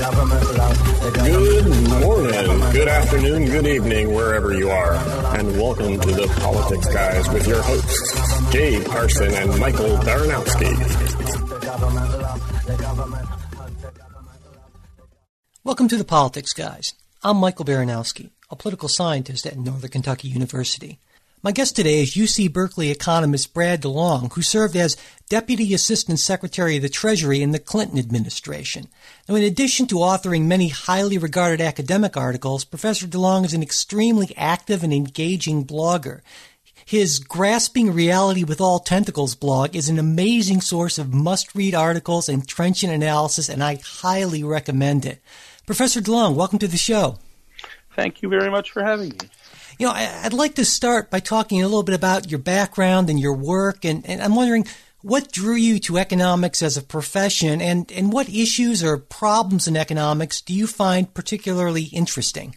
Good morning, good afternoon, good evening, wherever you are, and welcome to the Politics Guys with your hosts, Gabe Carson and Michael Baranowski. Welcome to the Politics Guys. I'm Michael Baranowski, a political scientist at Northern Kentucky University. My guest today is UC Berkeley economist Brad DeLong, who served as Deputy Assistant Secretary of the Treasury in the Clinton administration. Now, in addition to authoring many highly regarded academic articles, Professor DeLong is an extremely active and engaging blogger. His Grasping Reality with All Tentacles blog is an amazing source of must read articles and trenchant analysis, and I highly recommend it. Professor DeLong, welcome to the show. Thank you very much for having me. You know, I'd like to start by talking a little bit about your background and your work, and, and I'm wondering what drew you to economics as a profession, and, and what issues or problems in economics do you find particularly interesting?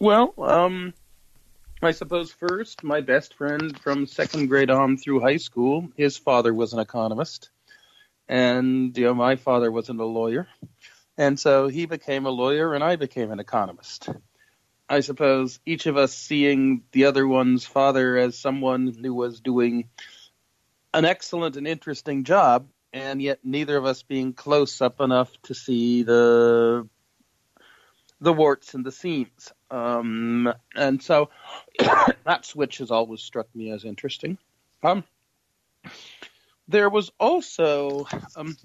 Well, um, I suppose first, my best friend from second grade on through high school, his father was an economist, and you know my father wasn't a lawyer, and so he became a lawyer, and I became an economist. I suppose each of us seeing the other one's father as someone who was doing an excellent and interesting job, and yet neither of us being close up enough to see the the warts and the seams. Um, and so that switch has always struck me as interesting. Um, there was also um,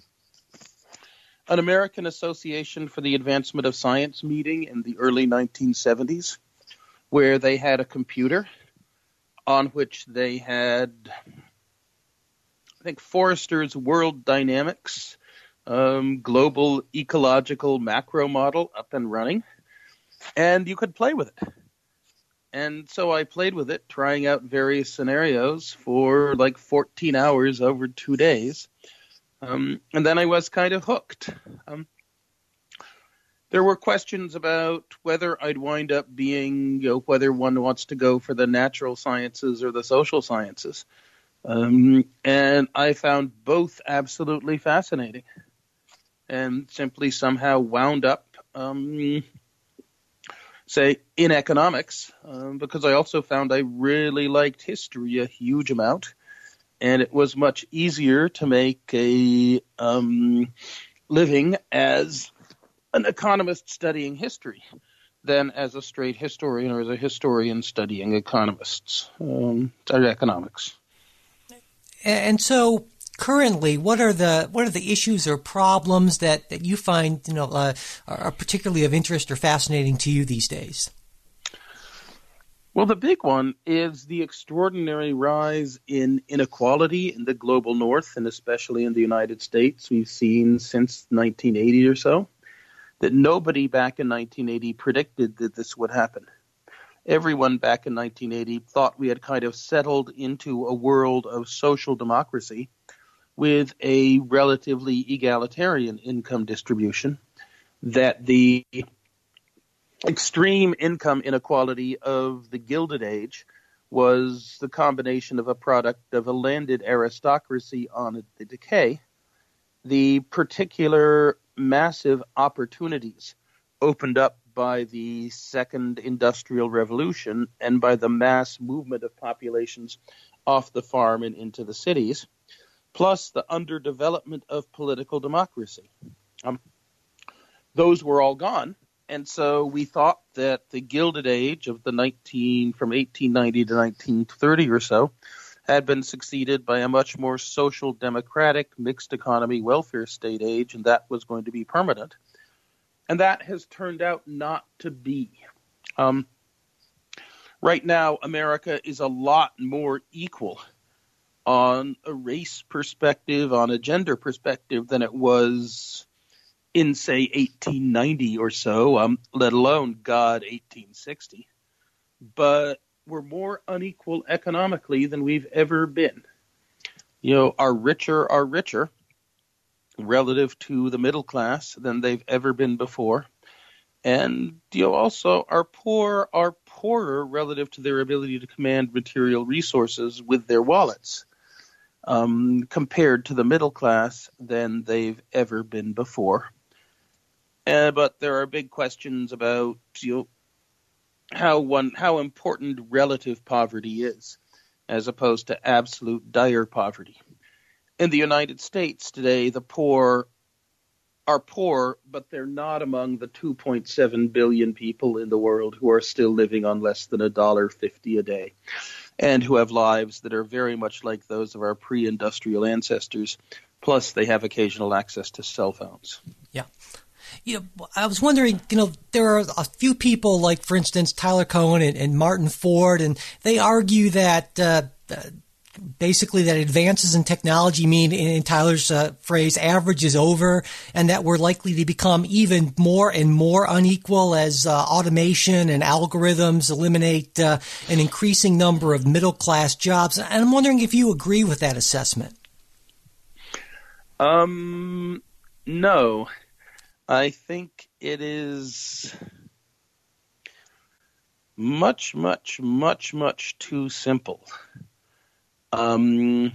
an American Association for the Advancement of Science meeting in the early 1970s, where they had a computer on which they had, I think, Forrester's World Dynamics um, global ecological macro model up and running, and you could play with it. And so I played with it, trying out various scenarios for like 14 hours over two days um, and then I was kind of hooked. Um, there were questions about whether I'd wind up being, you know, whether one wants to go for the natural sciences or the social sciences. Um, and I found both absolutely fascinating and simply somehow wound up, um, say, in economics, um, because I also found I really liked history a huge amount and it was much easier to make a um, living as an economist studying history than as a straight historian or as a historian studying economists um, or economics. And so, currently, what are the what are the issues or problems that, that you find you know uh, are particularly of interest or fascinating to you these days? Well, the big one is the extraordinary rise in inequality in the global north and especially in the United States. We've seen since 1980 or so that nobody back in 1980 predicted that this would happen. Everyone back in 1980 thought we had kind of settled into a world of social democracy with a relatively egalitarian income distribution, that the extreme income inequality of the Gilded Age was the combination of a product of a landed aristocracy on the decay, the particular massive opportunities opened up by the second industrial revolution and by the mass movement of populations off the farm and into the cities, plus the underdevelopment of political democracy. Um, those were all gone and so we thought that the Gilded Age of the 19 from 1890 to 1930 or so had been succeeded by a much more social democratic mixed economy welfare state age and that was going to be permanent. And that has turned out not to be. Um, right now america is a lot more equal on a race perspective on a gender perspective than it was in say 1890 or so, um, let alone God 1860. But we're more unequal economically than we've ever been. You know, our richer are richer relative to the middle class than they've ever been before. And you know, also our poor are poorer relative to their ability to command material resources with their wallets um, compared to the middle class than they've ever been before. Uh, but there are big questions about you know, how one how important relative poverty is, as opposed to absolute dire poverty. In the United States today, the poor are poor, but they're not among the 2.7 billion people in the world who are still living on less than a dollar fifty a day, and who have lives that are very much like those of our pre-industrial ancestors. Plus, they have occasional access to cell phones. Yeah. You know, I was wondering, you know, there are a few people, like, for instance, Tyler Cowen and, and Martin Ford, and they argue that uh, basically that advances in technology mean, in Tyler's uh, phrase, average is over, and that we're likely to become even more and more unequal as uh, automation and algorithms eliminate uh, an increasing number of middle class jobs. And I'm wondering if you agree with that assessment. Um, no, I think it is much, much, much, much too simple. Um,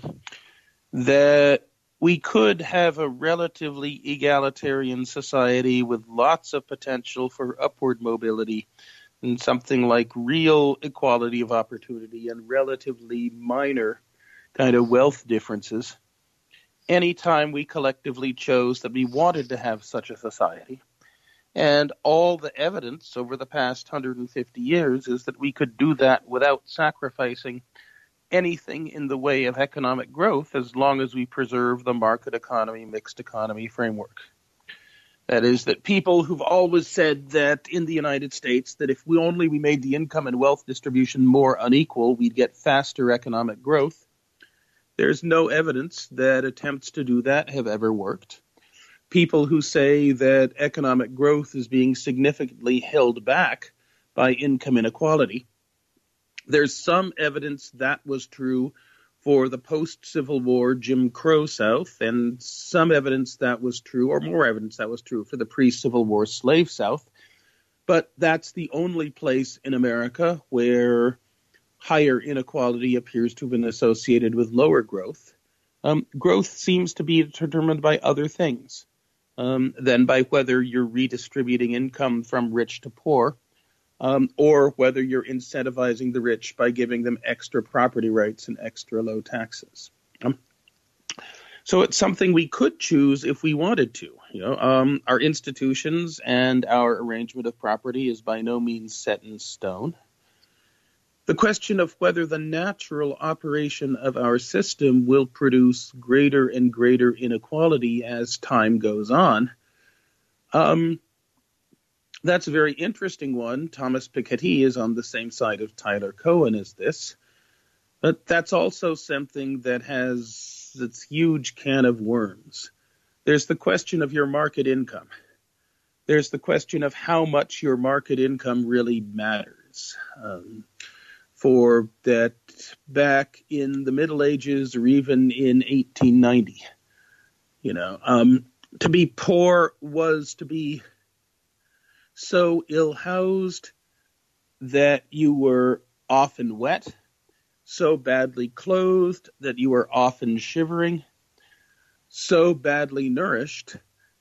that we could have a relatively egalitarian society with lots of potential for upward mobility and something like real equality of opportunity and relatively minor kind of wealth differences anytime we collectively chose that we wanted to have such a society. And all the evidence over the past 150 years is that we could do that without sacrificing anything in the way of economic growth as long as we preserve the market economy, mixed economy framework. That is, that people who've always said that in the United States, that if we only we made the income and wealth distribution more unequal, we'd get faster economic growth. There's no evidence that attempts to do that have ever worked. People who say that economic growth is being significantly held back by income inequality there's some evidence that was true for the post Civil War Jim Crow South, and some evidence that was true, or more evidence that was true for the pre Civil War slave South. But that's the only place in America where higher inequality appears to have been associated with lower growth. Um, growth seems to be determined by other things um, than by whether you're redistributing income from rich to poor um, or whether you're incentivizing the rich by giving them extra property rights and extra low taxes. Um, so it's something we could choose if we wanted to. You know, um, our institutions and our arrangement of property is by no means set in stone. The question of whether the natural operation of our system will produce greater and greater inequality as time goes on um, that's a very interesting one. Thomas Piketty is on the same side of Tyler Cowen as this. But that's also something that has its huge can of worms. There's the question of your market income. There's the question of how much your market income really matters. Um, for that back in the Middle Ages or even in 1890, you know, um, to be poor was to be so ill housed that you were often wet, so badly clothed that you were often shivering, so badly nourished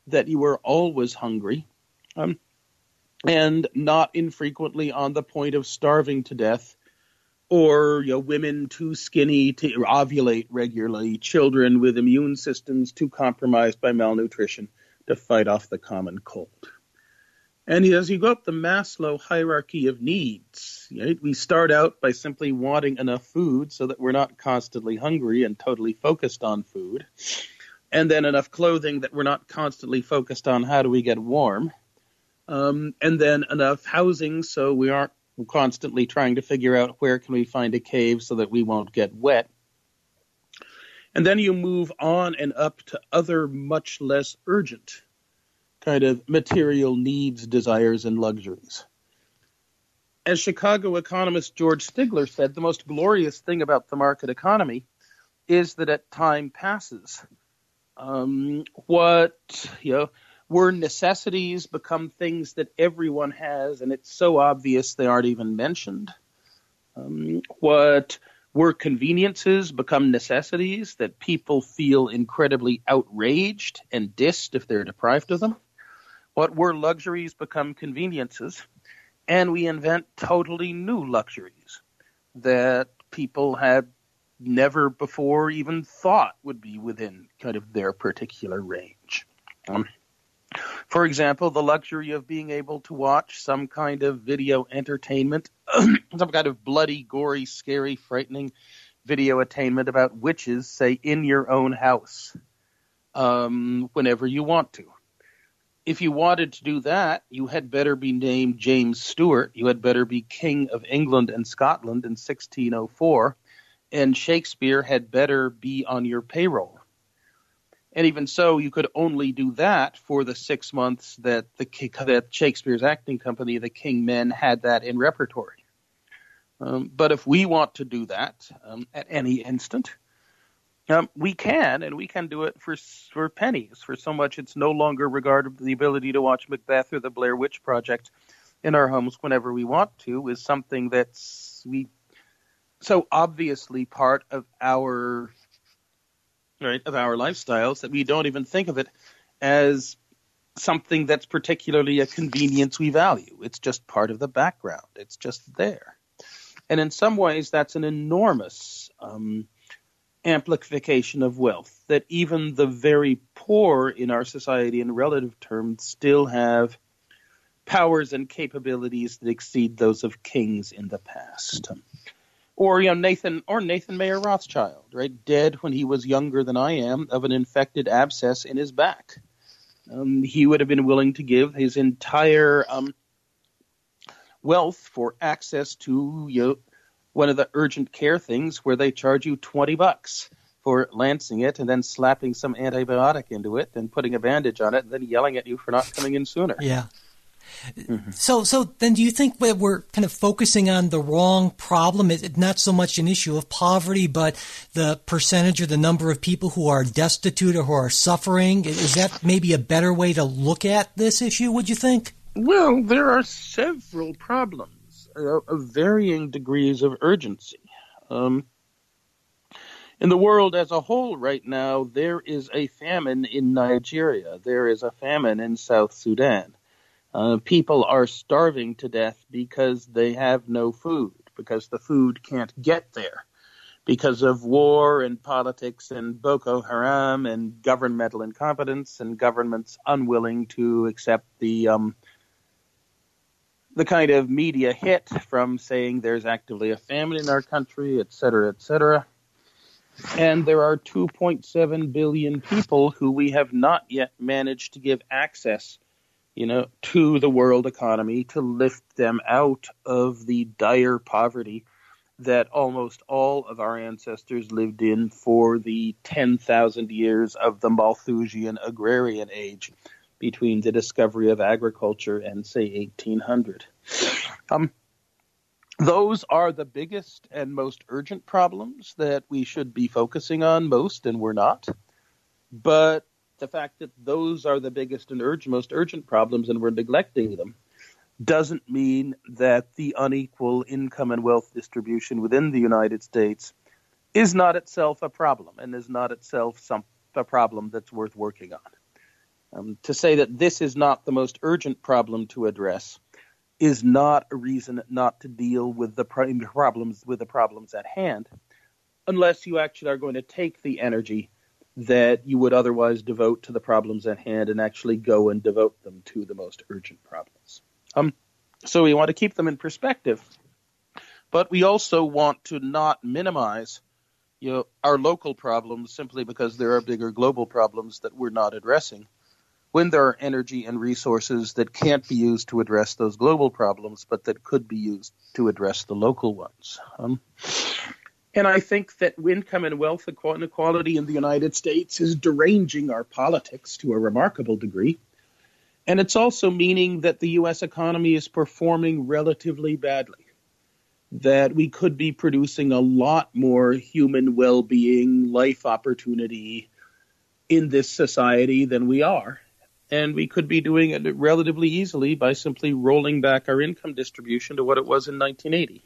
that you were always hungry, um, and not infrequently on the point of starving to death, or you know, women too skinny to ovulate regularly, children with immune systems too compromised by malnutrition to fight off the common cold. And as you go up the Maslow hierarchy of needs, right, we start out by simply wanting enough food so that we're not constantly hungry and totally focused on food. And then enough clothing that we're not constantly focused on how do we get warm. Um, and then enough housing so we aren't constantly trying to figure out where can we find a cave so that we won't get wet. And then you move on and up to other much less urgent kind of material needs, desires, and luxuries. As Chicago economist George Stigler said, the most glorious thing about the market economy is that at time passes, um, what you know were necessities become things that everyone has, and it's so obvious they aren't even mentioned. Um, what were conveniences become necessities that people feel incredibly outraged and dissed if they're deprived of them What were luxuries become conveniences, and we invent totally new luxuries that people had never before even thought would be within kind of their particular range. Um, for example, the luxury of being able to watch some kind of video entertainment, some kind of bloody, gory, scary, frightening video attainment about witches, say, in your own house, um, whenever you want to. If you wanted to do that, you had better be named James Stuart. You had better be King of England and Scotland in 1604, and Shakespeare had better be on your payroll. And even so, you could only do that for the six months that the that Shakespeare's acting company, the King Men, had that in repertory. Um, but if we want to do that um, at any instant, um, we can, and we can do it for for pennies. For so much, it's no longer regarded the ability to watch Macbeth or the Blair Witch Project in our homes whenever we want to is something that's we so obviously part of our right of our lifestyles that we don't even think of it as something that's particularly a convenience we value. It's just part of the background. It's just there. And in some ways, that's an enormous um, amplification of wealth that even the very poor in our society, in relative terms, still have powers and capabilities that exceed those of kings in the past. Or you know Nathan or Nathan Mayer Rothschild, right? Dead when he was younger than I am of an infected abscess in his back. Um, he would have been willing to give his entire um, wealth for access to you know, one of the urgent care things where they charge you 20 bucks for lancing it and then slapping some antibiotic into it and putting a bandage on it and then yelling at you for not coming in sooner. Yeah. Mm-hmm. So, so then, do you think that we're kind of focusing on the wrong problem? It's not so much an issue of poverty, but the percentage or the number of people who are destitute or who are suffering. Is that maybe a better way to look at this issue? Would you think? Well, there are several problems uh, of varying degrees of urgency. Um, in the world as a whole, right now, there is a famine in Nigeria. There is a famine in South Sudan. Uh, people are starving to death because they have no food, because the food can't get there, because of war and politics and Boko Haram and governmental incompetence and governments unwilling to accept the um, the kind of media hit from saying there's actively a famine in our country, et cetera, et cetera. And there are 2.7 billion people who we have not yet managed to give access, you know, to the world economy to lift them out of the dire poverty that almost all of our ancestors lived in for the 10,000 years of the Malthusian agrarian age between the discovery of agriculture and, say, 1800. Um, those are the biggest and most urgent problems that we should be focusing on most, and we're not. But the fact that those are the biggest and most urgent problems and we're neglecting them doesn't mean that the unequal income and wealth distribution within the United States is not itself a problem and is not itself some, a problem that's worth working on. Um, to say that this is not the most urgent problem to address is not a reason not to deal with the problems with the problems at hand, unless you actually are going to take the energy that you would otherwise devote to the problems at hand and actually go and devote them to the most urgent problems. Um, so we want to keep them in perspective, but we also want to not minimize you know, our local problems simply because there are bigger global problems that we're not addressing when there are energy and resources that can't be used to address those global problems, but that could be used to address the local ones. Um, and I think that income and wealth inequality in the United States is deranging our politics to a remarkable degree. And it's also meaning that the U.S. economy is performing relatively badly. That we could be producing a lot more human well being, life opportunity in this society than we are and we could be doing it relatively easily by simply rolling back our income distribution to what it was in 1980.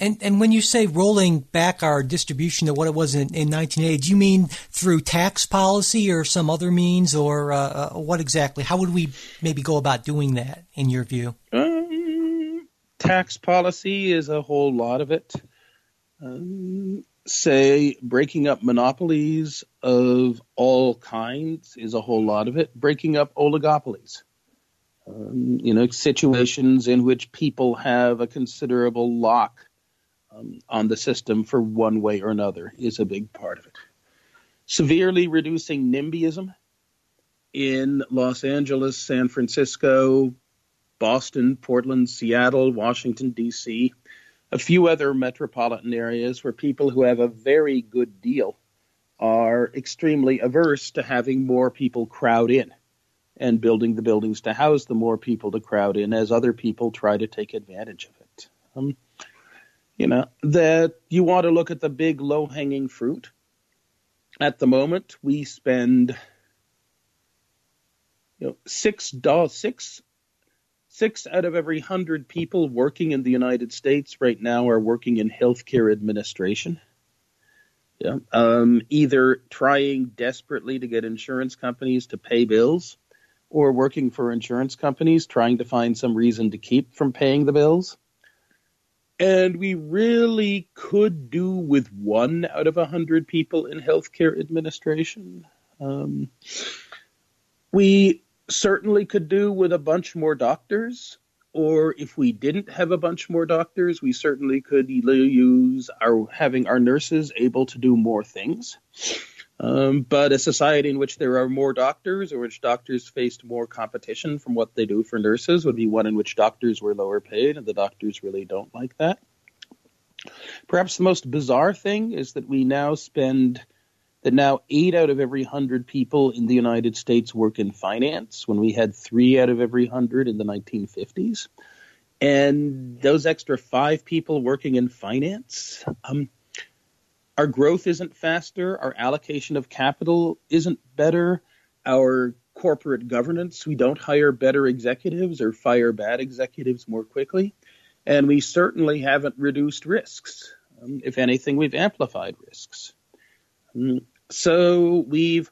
And and when you say rolling back our distribution to what it was in, in 1980, do you mean through tax policy or some other means, or uh, uh, what exactly? How would we maybe go about doing that, in your view? Um, tax policy is a whole lot of it. Um, say breaking up monopolies of all kinds is a whole lot of it. Breaking up oligopolies. Um, you know, situations in which people have a considerable lock um, on the system for one way or another is a big part of it. Severely reducing NIMBYism in Los Angeles, San Francisco, Boston, Portland, Seattle, Washington, D.C., a few other metropolitan areas where people who have a very good deal are extremely averse to having more people crowd in and building the buildings to house the more people to crowd in as other people try to take advantage of it. Um, you know, that you want to look at the big low hanging fruit. At the moment, we spend you know, six dollars, six, six out of every hundred people working in the United States right now are working in healthcare administration. Yeah, um, either trying desperately to get insurance companies to pay bills, or working for insurance companies trying to find some reason to keep from paying the bills. And we really could do with one out of a hundred people in healthcare administration. Um, we certainly could do with a bunch more doctors, or if we didn't have a bunch more doctors, we certainly could use our having our nurses able to do more things. Um, but a society in which there are more doctors, or which doctors faced more competition from what they do for nurses, would be one in which doctors were lower paid, and the doctors really don't like that. Perhaps the most bizarre thing is that we now spend that now eight out of every hundred people in the United States work in finance, when we had three out of every hundred in the 1950s. And those extra five people working in finance, um, our growth isn't faster, our allocation of capital isn't better, our corporate governance, we don't hire better executives or fire bad executives more quickly, and we certainly haven't reduced risks. Um, if anything, we've amplified risks. Um, so we've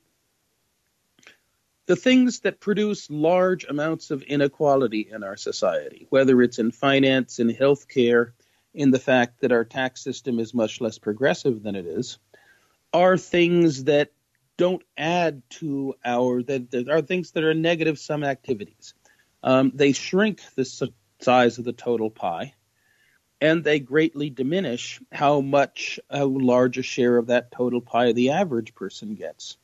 the things that produce large amounts of inequality in our society, whether it's in finance, in healthcare, in the fact that our tax system is much less progressive than it is, are things that don't add to our that, are things that are negative sum activities. Um, they shrink the size of the total pie, and they greatly diminish how much how large a share of that total pie the average person gets.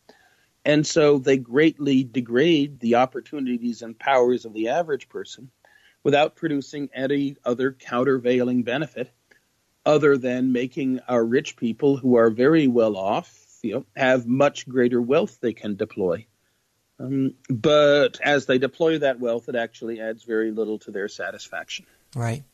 And so they greatly degrade the opportunities and powers of the average person without producing any other countervailing benefit other than making our rich people who are very well off you know, have much greater wealth they can deploy. Um, but as they deploy that wealth, it actually adds very little to their satisfaction. Right.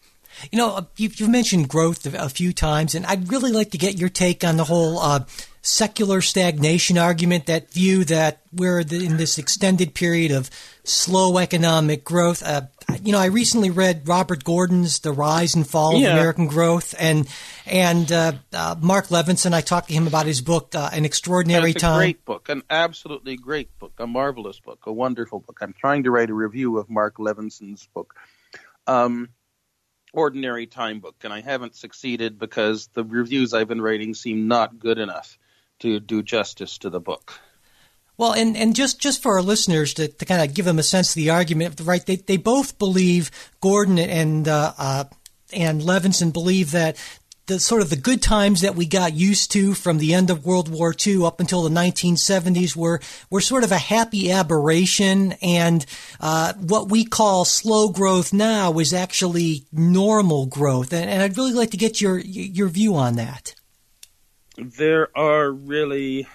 You know, uh, you've, mentioned growth a few times, and I'd really like to get your take on the whole uh, secular stagnation argument, that view that we're in this extended period of slow economic growth. Uh, you know, I recently read Robert Gordon's "The Rise and Fall yeah. of American Growth," and and uh, uh, Marc Levinson. I talked to him about his book, uh, "An Extraordinary Time." Great book, an absolutely great book, a marvelous book, a wonderful book. I'm trying to write a review of Marc Levinson's book. Um, ordinary time book, and I haven't succeeded because the reviews I've been writing seem not good enough to do justice to the book. Well, and, and just, just for our listeners to, to kind of give them a sense of the argument, right? They, they both believe Gordon and uh, uh, and Levinson believe that the sort of the good times that we got used to from the end of World War II up until the 1970s were were sort of a happy aberration, and uh, what we call slow growth now is actually normal growth. And, and I'd really like to get your your view on that there are really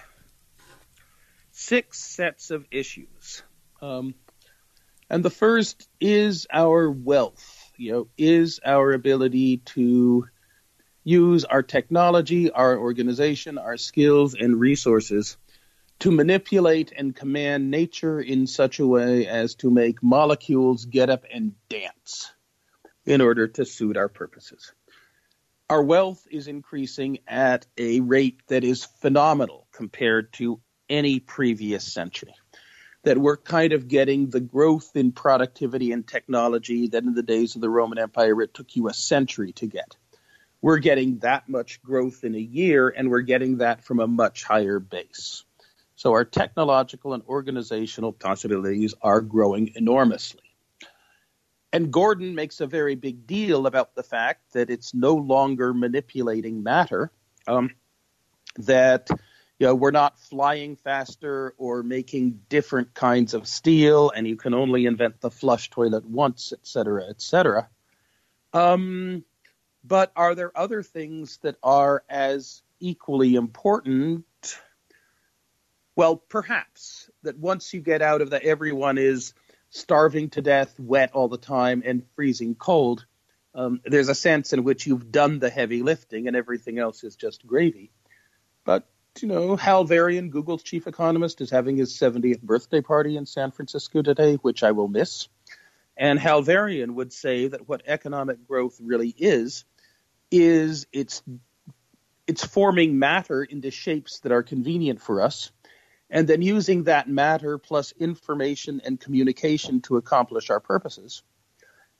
six sets of issues. Um, and the first is our wealth, you know, is our ability to use our technology, our organization, our skills and resources to manipulate and command nature in such a way as to make molecules get up and dance in order to suit our purposes. our wealth is increasing at a rate that is phenomenal compared to any previous century. That we're kind of getting the growth in productivity and technology that in the days of the Roman Empire it took you a century to get. We're getting that much growth in a year, and we're getting that from a much higher base. So our technological and organizational possibilities are growing enormously. And Gordon makes a very big deal about the fact that it's no longer manipulating matter, um, that you know, we're not flying faster or making different kinds of steel, and you can only invent the flush toilet once, et cetera, et cetera. Um, but are there other things that are as equally important? Well, perhaps that once you get out of the everyone is starving to death, wet all the time, and freezing cold, um, there's a sense in which you've done the heavy lifting and everything else is just gravy. But, you know, Hal Varian, Google's chief economist, is having his 70th birthday party in San Francisco today, which I will miss. And Hal Varian would say that what economic growth really is, is it's, it's forming matter into shapes that are convenient for us and then using that matter plus information and communication to accomplish our purposes.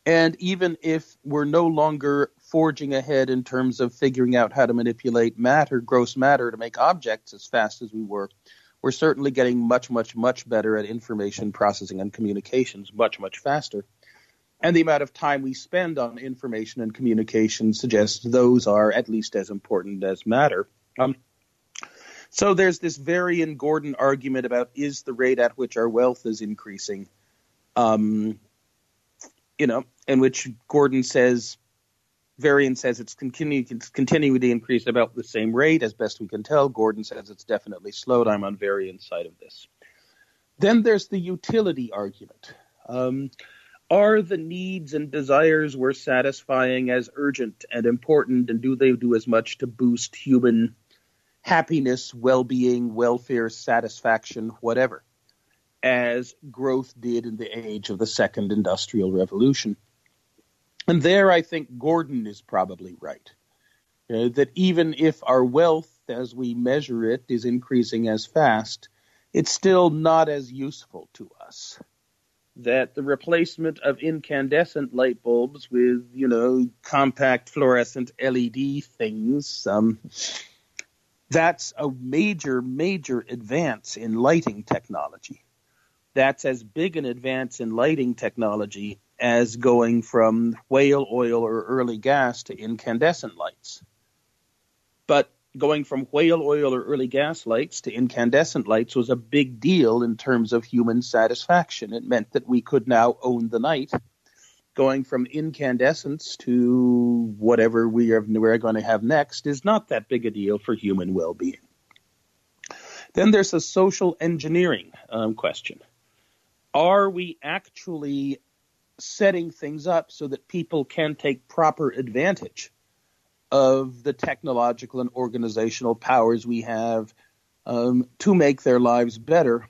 And even if we're no longer forging ahead in terms of figuring out how to manipulate matter, gross matter, to make objects as fast as we were, we're certainly getting much, much, much better at information processing and communications much, much faster. And the amount of time we spend on information and communication suggests those are at least as important as matter. Um, so there's this Varian Gordon argument about is the rate at which our wealth is increasing, um, you know, in which Gordon says, Varian says it's, continue, it's continuing to increase about the same rate as best we can tell. Gordon says it's definitely slowed. I'm on Varian's side of this. Then there's the utility argument. Um, are the needs and desires we're satisfying as urgent and important, and do they do as much to boost human happiness, well being, welfare, satisfaction, whatever, as growth did in the age of the second industrial revolution. And there I think Gordon is probably right. Uh, that even if our wealth, as we measure it, is increasing as fast, it's still not as useful to us. That the replacement of incandescent light bulbs with, you know, compact fluorescent LED things, um, that's a major, major advance in lighting technology. That's as big an advance in lighting technology as going from whale oil or early gas to incandescent lights. But going from whale oil or early gas lights to incandescent lights was a big deal in terms of human satisfaction. It meant that we could now own the night going from incandescence to whatever we are we're going to have next is not that big a deal for human well-being. Then there's a social engineering um, question. Are we actually setting things up so that people can take proper advantage of the technological and organizational powers we have um, to make their lives better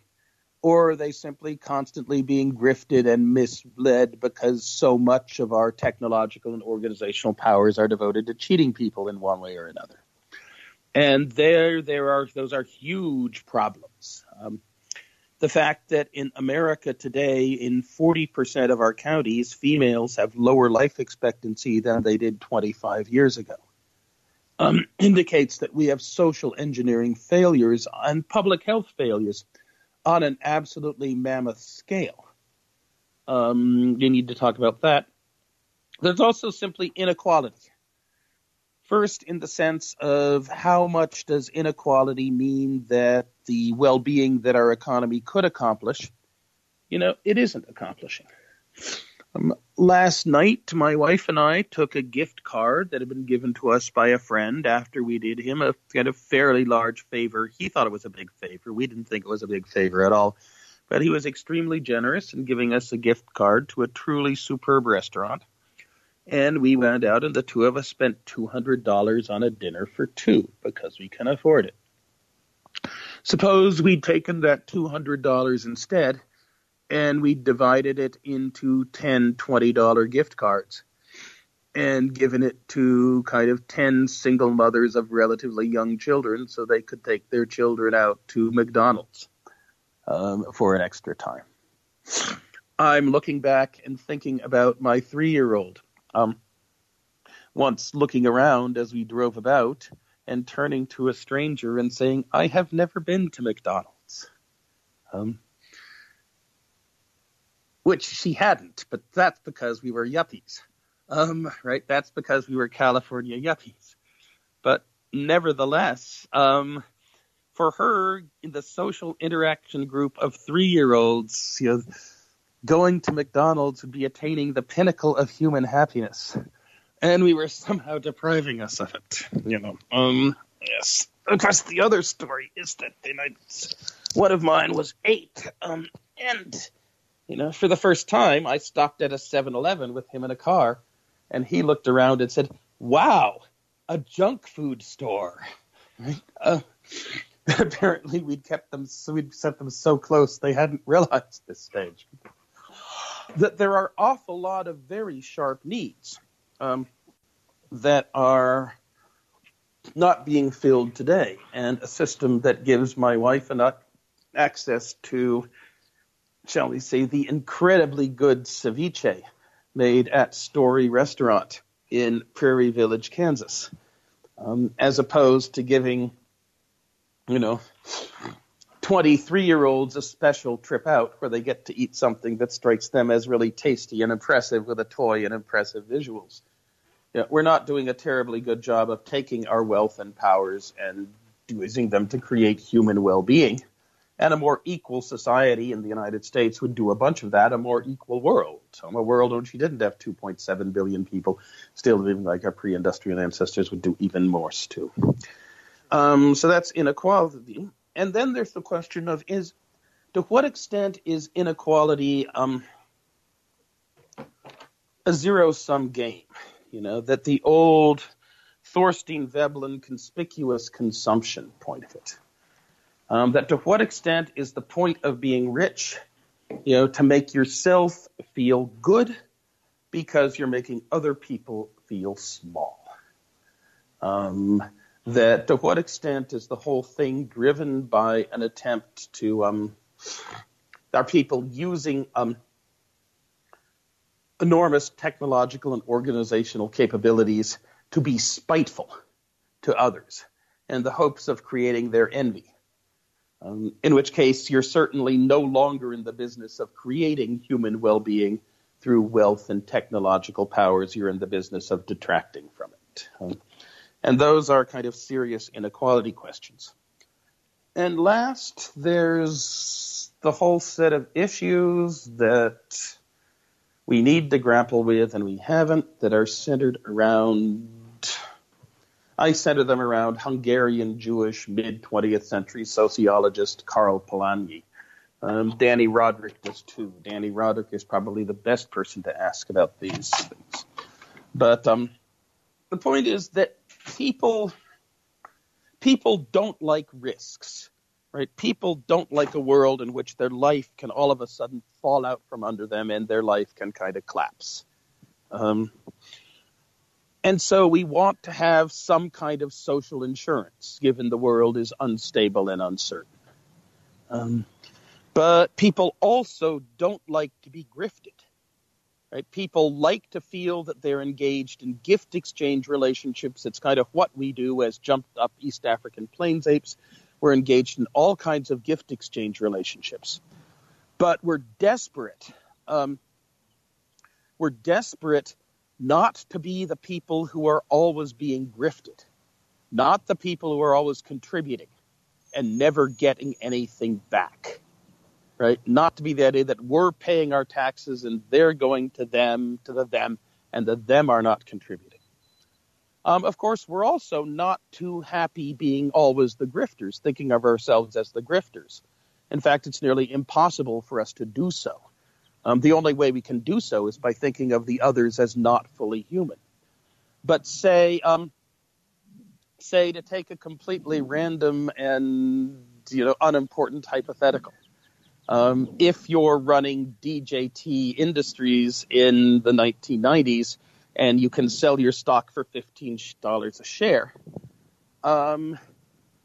or are they simply constantly being grifted and misled because so much of our technological and organizational powers are devoted to cheating people in one way or another? And there, there are those are huge problems. Um, the fact that in America today, in 40% of our counties, females have lower life expectancy than they did 25 years ago. Um, indicates that we have social engineering failures and public health failures on an absolutely mammoth scale. Um, you need to talk about that. There's also simply inequality. First, in the sense of how much does inequality mean that the well being that our economy could accomplish, you know, it isn't accomplishing. Um, last night, my wife and I took a gift card that had been given to us by a friend after we did him a kind of fairly large favor. He thought it was a big favor. We didn't think it was a big favor at all. But he was extremely generous in giving us a gift card to a truly superb restaurant. And we went out, and the two of us spent $200 on a dinner for two because we can afford it. Suppose we'd taken that $200 instead and we divided it into 10 $20 gift cards. and given it to kind of 10 single mothers of relatively young children so they could take their children out to McDonald's um, for an extra time. I'm looking back and thinking about my three year old. Um, once looking around as we drove about and turning to a stranger and saying, I have never been to McDonald's. Um, which she hadn't, but that's because we were yuppies. Um, right? That's because we were California yuppies. But nevertheless, um, for her, in the social interaction group of three year olds, you know, going to McDonald's would be attaining the pinnacle of human happiness. And we were somehow depriving us of it, you know. Um, yes. Of course, the other story is that you know, one of mine was eight, um, and you know, for the first time, I stopped at a 7-Eleven with him in a car, and he looked around and said, "Wow, a junk food store." Right? Uh, apparently, we'd kept them, so we'd set them so close they hadn't realized this stage that there are awful lot of very sharp needs um, that are not being filled today, and a system that gives my wife enough access to, shall we say, the incredibly good ceviche made at Story Restaurant in Prairie Village, Kansas, um, as opposed to giving, you know, 23 year olds a special trip out where they get to eat something that strikes them as really tasty and impressive with a toy and impressive visuals. You know, we're not doing a terribly good job of taking our wealth and powers and using them to create human well being. And a more equal society in the United States would do a bunch of that, a more equal world. A world in which we didn't have 2.7 billion people still living like our pre industrial ancestors would do even more too. Um, so that's inequality. And then there's the question of is to what extent is inequality um, a zero sum game? You know, that the old Thorstein Veblen conspicuous consumption point of it. Um, that to what extent is the point of being rich, you know, to make yourself feel good because you're making other people feel small? Um, that to what extent is the whole thing driven by an attempt to um, are people using um, enormous technological and organizational capabilities to be spiteful to others in the hopes of creating their envy um, in which case you're certainly no longer in the business of creating human well-being through wealth and technological powers. You're in the business of detracting from it. Um, and those are kind of serious inequality questions. And last, there's the whole set of issues that we need to grapple with and we haven't that are centered around I center them around Hungarian Jewish mid 20th century sociologist Karl Polanyi. Um, Dani Rodrik does too. Dani Rodrik is probably the best person to ask about these things. But um, the point is that people people don't like risks, right? People don't like a world in which their life can all of a sudden fall out from under them and their life can kind of collapse. Um, and so we want to have some kind of social insurance, given the world is unstable and uncertain. Um, but people also don't like to be grifted. Right? People like to feel that they're engaged in gift exchange relationships. It's kind of what we do as jumped up East African plains apes. We're engaged in all kinds of gift exchange relationships. But we're desperate. Um, we're desperate not to be the people who are always being grifted, not the people who are always contributing and never getting anything back. Right? Not to be the idea that we're paying our taxes and they're going to them, to the them, and the them are not contributing. Um, of course, we're also not too happy being always the grifters, thinking of ourselves as the grifters. In fact, it's nearly impossible for us to do so. Um, the only way we can do so is by thinking of the others as not fully human. But say, um, say to take a completely random and you know unimportant hypothetical. Um, if you're running DJT Industries in the 1990s, and you can sell your stock for $15 a share. Um,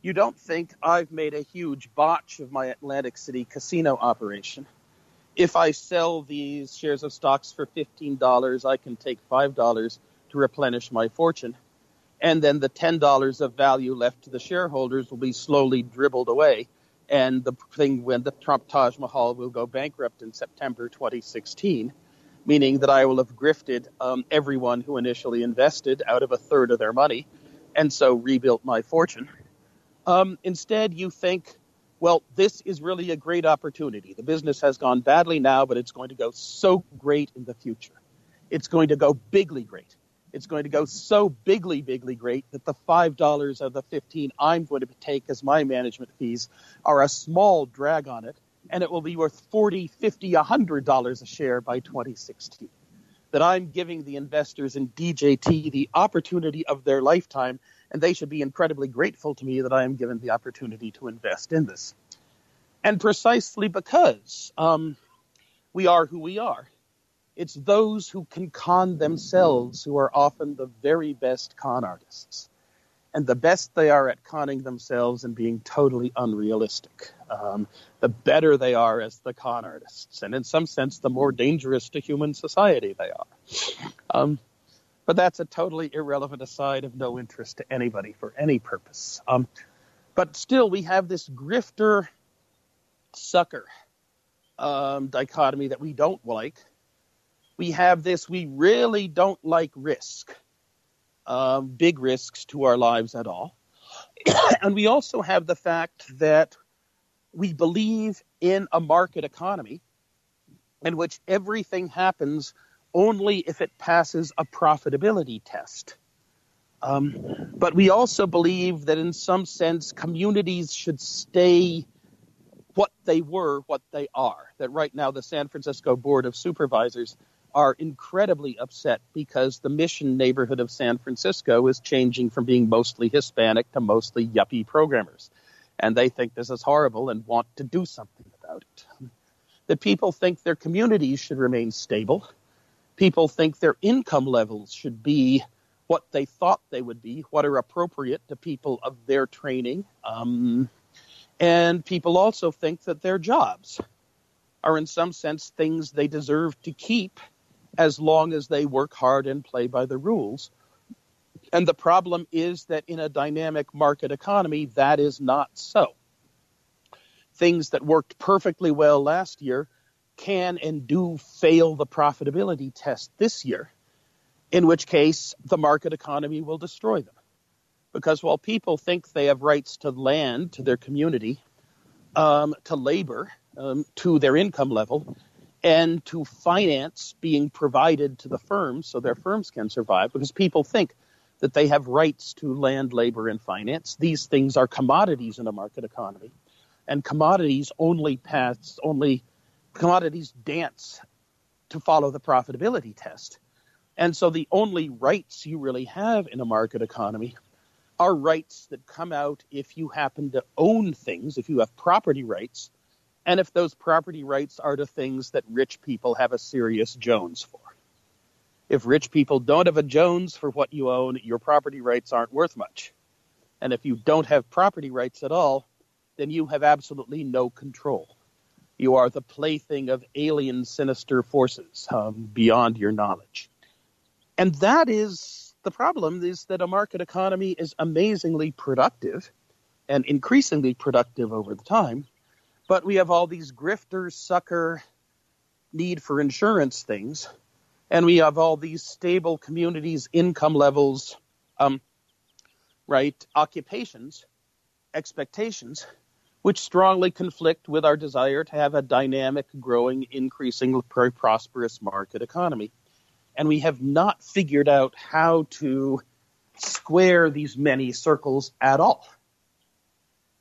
you don't think I've made a huge botch of my Atlantic City casino operation. If I sell these shares of stocks for $15, I can take $5 to replenish my fortune. And then the $10 of value left to the shareholders will be slowly dribbled away. And the thing when the Trump Taj Mahal will go bankrupt in September 2016, meaning that I will have grifted um, everyone who initially invested out of a third of their money and so rebuilt my fortune. Um, instead, you think, well, this is really a great opportunity. The business has gone badly now, but it's going to go so great in the future. It's going to go bigly great. It's going to go so bigly, bigly great that the $5 of the 15 I'm going to take as my management fees are a small drag on it, and it will be worth 40, 50, $100 a share by 2016 that I'm giving the investors in DJT the opportunity of their lifetime, and they should be incredibly grateful to me that I am given the opportunity to invest in this. And precisely because um, we are who we are, it's those who can con themselves who are often the very best con artists and the best they are at conning themselves and being totally unrealistic, um, the better they are as the con artists, and in some sense, the more dangerous to human society they are. Um, but that's a totally irrelevant aside of no interest to anybody for any purpose. Um, but still, we have this grifter sucker um, dichotomy that we don't like. We have this we really don't like risk uh, big risks to our lives at all. and we also have the fact that we believe in a market economy in which everything happens only if it passes a profitability test. Um, but we also believe that in some sense communities should stay what they were, what they are. That right now the San Francisco Board of Supervisors are incredibly upset because the mission neighborhood of San Francisco is changing from being mostly Hispanic to mostly yuppie programmers. And they think this is horrible and want to do something about it. That people think their communities should remain stable. People think their income levels should be what they thought they would be, what are appropriate to people of their training. Um, and people also think that their jobs are, in some sense, things they deserve to keep as long as they work hard and play by the rules. And the problem is that in a dynamic market economy, that is not so. Things that worked perfectly well last year can and do fail the profitability test this year, in which case the market economy will destroy them. Because while people think they have rights to land, to their community, um, to labor, um, to their income level, and to finance being provided to the firms so their firms can survive because people think that they have rights to land, labor, and finance. These things are commodities in a market economy, and commodities only pass, only commodities dance to follow the profitability test. And so the only rights you really have in a market economy are rights that come out if you happen to own things, if you have property rights and if those property rights are to things that rich people have a serious Jones for. If rich people don't have a Jones for what you own, your property rights aren't worth much. And if you don't have property rights at all, then you have absolutely no control. You are the plaything of alien sinister forces um, beyond your knowledge. And that is the problem is that a market economy is amazingly productive and increasingly productive over the time but we have all these grifter, sucker, need for insurance things. And we have all these stable communities, income levels, um, right, occupations, expectations, which strongly conflict with our desire to have a dynamic, growing, increasingly prosperous market economy. And we have not figured out how to square these many circles at all.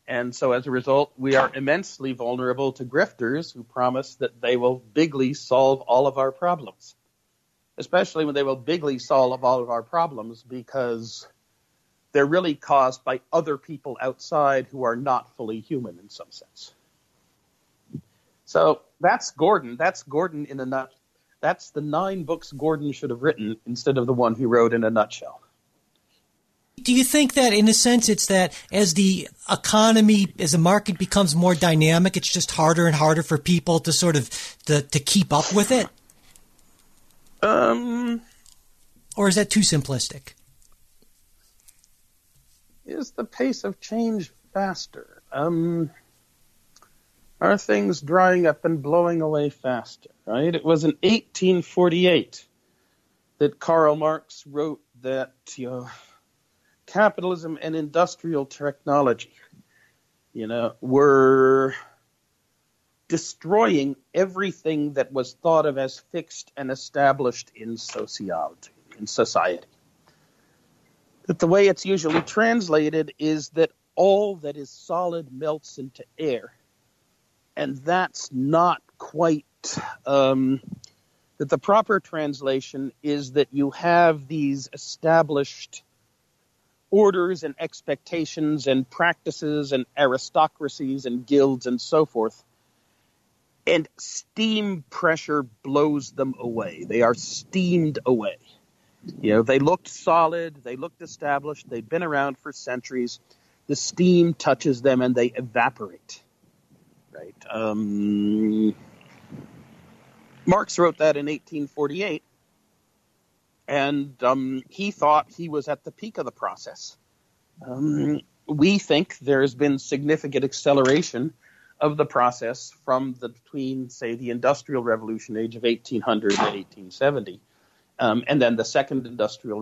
And so as a result, we are immensely vulnerable to grifters who promise that they will bigly solve all of our problems, especially when they will bigly solve all of our problems because they're really caused by other people outside who are not fully human in some sense. So that's Gordon. That's Gordon in a nut. that's the nine books Gordon should have written instead of the one he wrote in a nutshell. Do you think that, in a sense, it's that as the economy, as the market becomes more dynamic, it's just harder and harder for people to sort of to, to keep up with it? Um, or is that too simplistic? Is the pace of change faster? Um, are things drying up and blowing away faster? Right. It was in 1848 that Karl Marx wrote that you know, capitalism and industrial technology, you know, were destroying everything that was thought of as fixed and established in sociology, in society. That the way it's usually translated is that all that is solid melts into air. And that's not quite um, that the proper translation is that you have these established orders and expectations and practices and aristocracies and guilds and so forth. And steam pressure blows them away. They are steamed away. You know, they looked solid, they looked established, they'd been around for centuries. The steam touches them and they evaporate. Right. Um, Marx wrote that in 1848 and um, he thought he was at the peak of the process. Um, we think there has been significant acceleration of the process from the between, say, the Industrial Revolution age of 1800 and 1870, um, and then the Second Industrial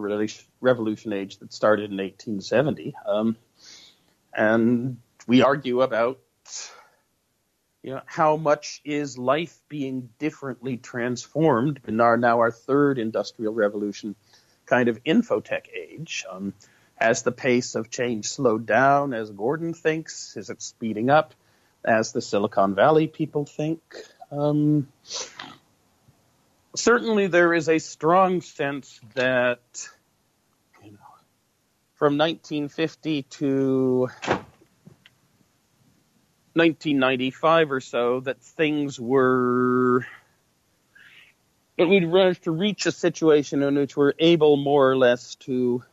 Revolution age that started in 1870. Um, and we argue about you know, how much is life being differently transformed in our now our third industrial revolution kind of infotech age? Um, has the pace of change slowed down as Gordon thinks? Is it speeding up as the Silicon Valley people think? Um, certainly, there is a strong sense that you know, from 1950 to 1995 or so that things were that we'd managed to reach a situation in which we're able more or less to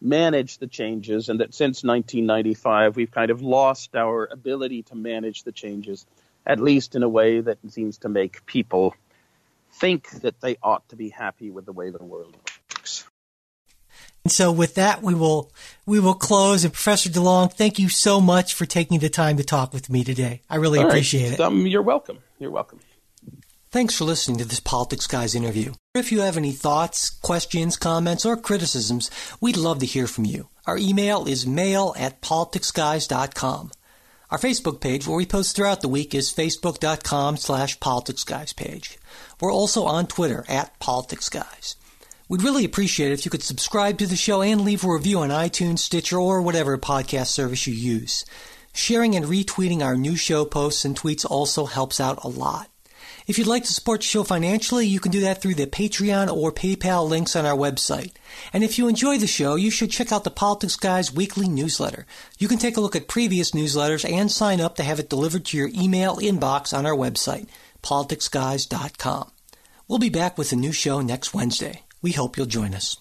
manage the changes and that since 1995 we've kind of lost our ability to manage the changes at least in a way that seems to make people think that they ought to be happy with the way the world works. And so with that, we will, we will close. And Professor DeLong, thank you so much for taking the time to talk with me today. I really All appreciate right. it. Um, you're welcome. You're welcome. Thanks for listening to this Politics Guys interview. If you have any thoughts, questions, comments, or criticisms, we'd love to hear from you. Our email is mail at politicsguys.com. Our Facebook page, where we post throughout the week, is facebook.com slash politicsguys page. We're also on Twitter at Politics Guys. We'd really appreciate it if you could subscribe to the show and leave a review on iTunes, Stitcher, or whatever podcast service you use. Sharing and retweeting our new show posts and tweets also helps out a lot. If you'd like to support the show financially, you can do that through the Patreon or PayPal links on our website. And if you enjoy the show, you should check out the Politics Guys weekly newsletter. You can take a look at previous newsletters and sign up to have it delivered to your email inbox on our website, politicsguys.com. We'll be back with a new show next Wednesday. We hope you'll join us.